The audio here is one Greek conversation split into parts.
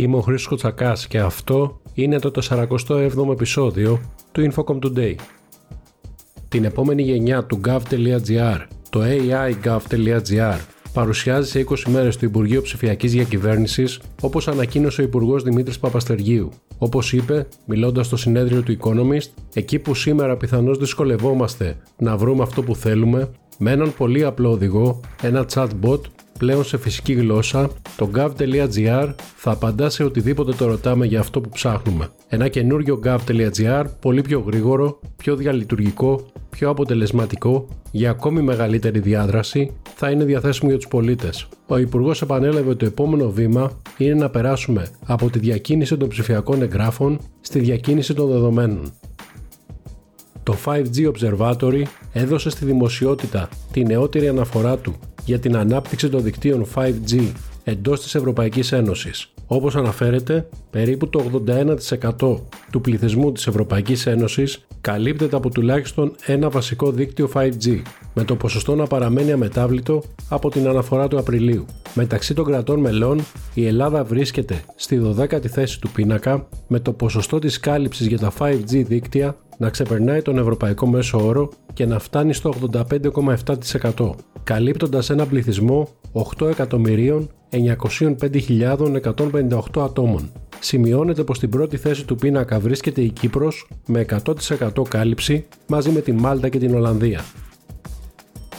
Είμαι ο Χρήστος Κοτσακάς και αυτό είναι το 47ο επεισόδιο του Infocom Today. Την επόμενη γενιά του gov.gr, το AI.gov.gr, παρουσιάζει σε 20 μέρες το Υπουργείο Ψηφιακής Διακυβέρνησης, όπως ανακοίνωσε ο Υπουργός Δημήτρης Παπαστεργίου. Όπως είπε, μιλώντας στο συνέδριο του Economist, εκεί που σήμερα πιθανώς δυσκολευόμαστε να βρούμε αυτό που θέλουμε, με έναν πολύ απλό οδηγό, ένα chatbot πλέον σε φυσική γλώσσα, το gov.gr θα απαντά σε οτιδήποτε το ρωτάμε για αυτό που ψάχνουμε. Ένα καινούριο gov.gr πολύ πιο γρήγορο, πιο διαλειτουργικό, πιο αποτελεσματικό, για ακόμη μεγαλύτερη διάδραση, θα είναι διαθέσιμο για τους πολίτες. Ο Υπουργός επανέλαβε ότι το επόμενο βήμα είναι να περάσουμε από τη διακίνηση των ψηφιακών εγγράφων στη διακίνηση των δεδομένων. Το 5G Observatory έδωσε στη δημοσιότητα τη νεότερη αναφορά του για την ανάπτυξη των δικτύων 5G εντός της Ευρωπαϊκής Ένωσης. Όπως αναφέρεται, περίπου το 81% του πληθυσμού της Ευρωπαϊκής Ένωσης καλύπτεται από τουλάχιστον ένα βασικό δίκτυο 5G, με το ποσοστό να παραμένει αμετάβλητο από την αναφορά του Απριλίου. Μεταξύ των κρατών μελών, η Ελλάδα βρίσκεται στη 12η θέση του πίνακα, με το ποσοστό της κάλυψης για τα 5G δίκτυα να ξεπερνάει τον ευρωπαϊκό μέσο όρο και να φτάνει στο 85,7%, καλύπτοντας ένα πληθυσμό 8.905.158 ατόμων. Σημειώνεται πως στην πρώτη θέση του πίνακα βρίσκεται η Κύπρος με 100% κάλυψη μαζί με τη Μάλτα και την Ολλανδία.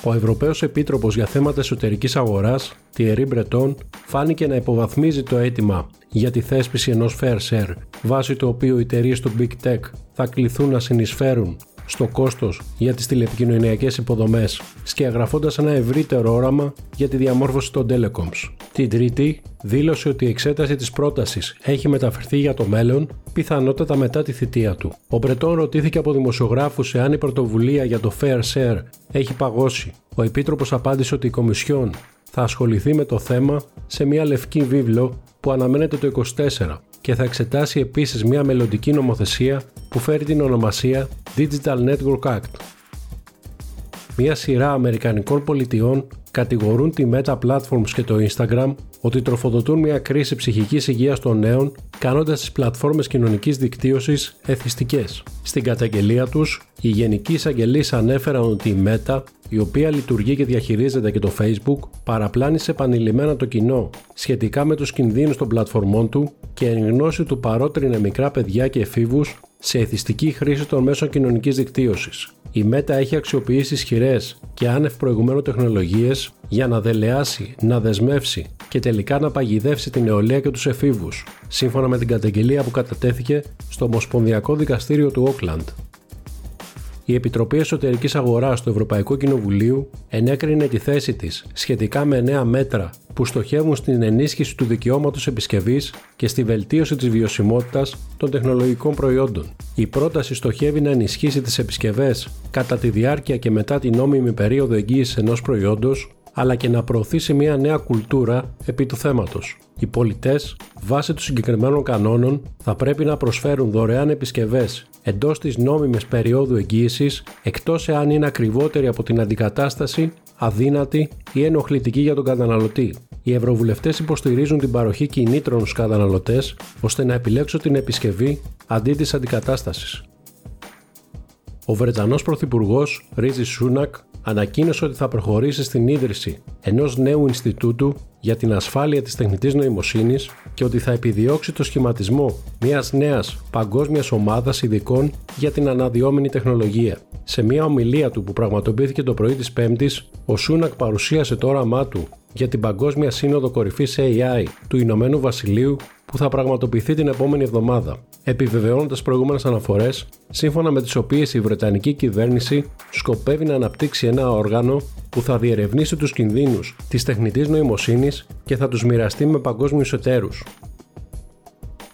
Ο Ευρωπαίος Επίτροπος για θέματα εσωτερικής αγοράς, Thierry Breton, φάνηκε να υποβαθμίζει το αίτημα για τη θέσπιση ενός fair share, βάσει του οποίου οι εταιρείες του Big Tech θα κληθούν να συνεισφέρουν στο κόστος για τις τηλεπικοινωνιακές υποδομές, σκιαγραφώντας ένα ευρύτερο όραμα για τη διαμόρφωση των telecoms. Την Τρίτη δήλωσε ότι η εξέταση της πρότασης έχει μεταφερθεί για το μέλλον, πιθανότατα μετά τη θητεία του. Ο Μπρετόν ρωτήθηκε από δημοσιογράφους εάν η πρωτοβουλία για το Fair Share έχει παγώσει. Ο Επίτροπος απάντησε ότι η Κομισιόν θα ασχοληθεί με το θέμα σε μια λευκή βίβλο που αναμένεται το 24 και θα εξετάσει επίσης μια μελλοντική νομοθεσία που φέρει την ονομασία Digital Network Act. Μια σειρά Αμερικανικών πολιτιών κατηγορούν τη Meta Platforms και το Instagram ότι τροφοδοτούν μια κρίση ψυχικής υγείας των νέων κάνοντας τις πλατφόρμες κοινωνικής δικτύωσης εθιστικές. Στην καταγγελία τους, οι γενικοί εισαγγελείς ανέφεραν ότι η Meta, η οποία λειτουργεί και διαχειρίζεται και το Facebook, παραπλάνησε επανειλημμένα το κοινό σχετικά με τους κινδύνους των πλατφορμών του και εν γνώση του παρότρινε μικρά παιδιά και εφήβους σε εθιστική χρήση των μέσων κοινωνικής δικτύωσης. Η Meta έχει αξιοποιήσει ισχυρές και άνευ προηγουμένου τεχνολογίες για να δελεάσει, να δεσμεύσει και τελικά να παγιδεύσει την νεολαία και τους εφήβους, σύμφωνα με την καταγγελία που κατατέθηκε στο Ομοσπονδιακό Δικαστήριο του Όκλαντ. Η Επιτροπή Εσωτερικής Αγοράς του Ευρωπαϊκού Κοινοβουλίου ενέκρινε τη θέση της σχετικά με νέα μέτρα που στοχεύουν στην ενίσχυση του δικαιώματος επισκευής και στη βελτίωση της βιωσιμότητας των τεχνολογικών προϊόντων. Η πρόταση στοχεύει να ενισχύσει τις επισκευές κατά τη διάρκεια και μετά την νόμιμη περίοδο εγγύησης ενός προϊόντος, αλλά και να προωθήσει μια νέα κουλτούρα επί του θέματος. Οι πολιτές, βάσει των συγκεκριμένων κανόνων, θα πρέπει να προσφέρουν δωρεάν επισκευές εντός της νόμιμης περίοδου εγγύησης, εκτός εάν είναι ακριβότερη από την αντικατάσταση, αδύνατη ή ενοχλητική για τον καταναλωτή. Οι ευρωβουλευτές υποστηρίζουν την παροχή κινήτρων στους καταναλωτές ώστε να επιλέξουν την επισκευή αντί της αντικατάστασης. Ο Βρετανός Πρωθυπουργός Ρίζι Σούνακ ανακοίνωσε ότι θα προχωρήσει στην ίδρυση ενός νέου Ινστιτούτου για την ασφάλεια της τεχνητής νοημοσύνης και ότι θα επιδιώξει το σχηματισμό μιας νέας παγκόσμιας ομάδας ειδικών για την αναδυόμενη τεχνολογία. Σε μια ομιλία του που πραγματοποιήθηκε το πρωί της Πέμπτης, ο Σούνακ παρουσίασε το όραμά του για την Παγκόσμια Σύνοδο Κορυφής AI του Ηνωμένου Βασιλείου που θα πραγματοποιηθεί την επόμενη εβδομάδα, επιβεβαιώνοντας προηγούμενες αναφορές, σύμφωνα με τις οποίες η Βρετανική κυβέρνηση σκοπεύει να αναπτύξει ένα όργανο που θα διερευνήσει τους κινδύνους της τεχνητής νοημοσύνης και θα τους μοιραστεί με παγκόσμιους εταίρους.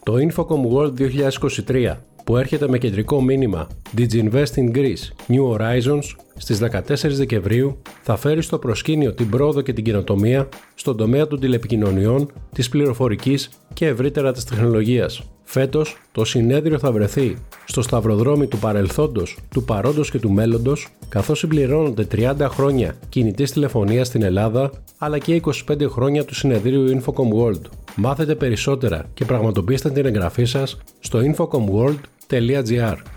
Το Infocom World 2023 που έρχεται με κεντρικό μήνυμα Did you invest in Greece? New Horizons στις 14 Δεκεμβρίου θα φέρει στο προσκήνιο την πρόοδο και την καινοτομία στον τομέα των τηλεπικοινωνιών, της πληροφορικής και ευρύτερα της τεχνολογίας. Φέτος, το συνέδριο θα βρεθεί στο σταυροδρόμι του παρελθόντος, του παρόντος και του μέλλοντος, καθώς συμπληρώνονται 30 χρόνια κινητής τηλεφωνίας στην Ελλάδα, αλλά και 25 χρόνια του συνεδρίου Infocom World. Μάθετε περισσότερα και πραγματοποιήστε την εγγραφή σας στο infocomworld.gr.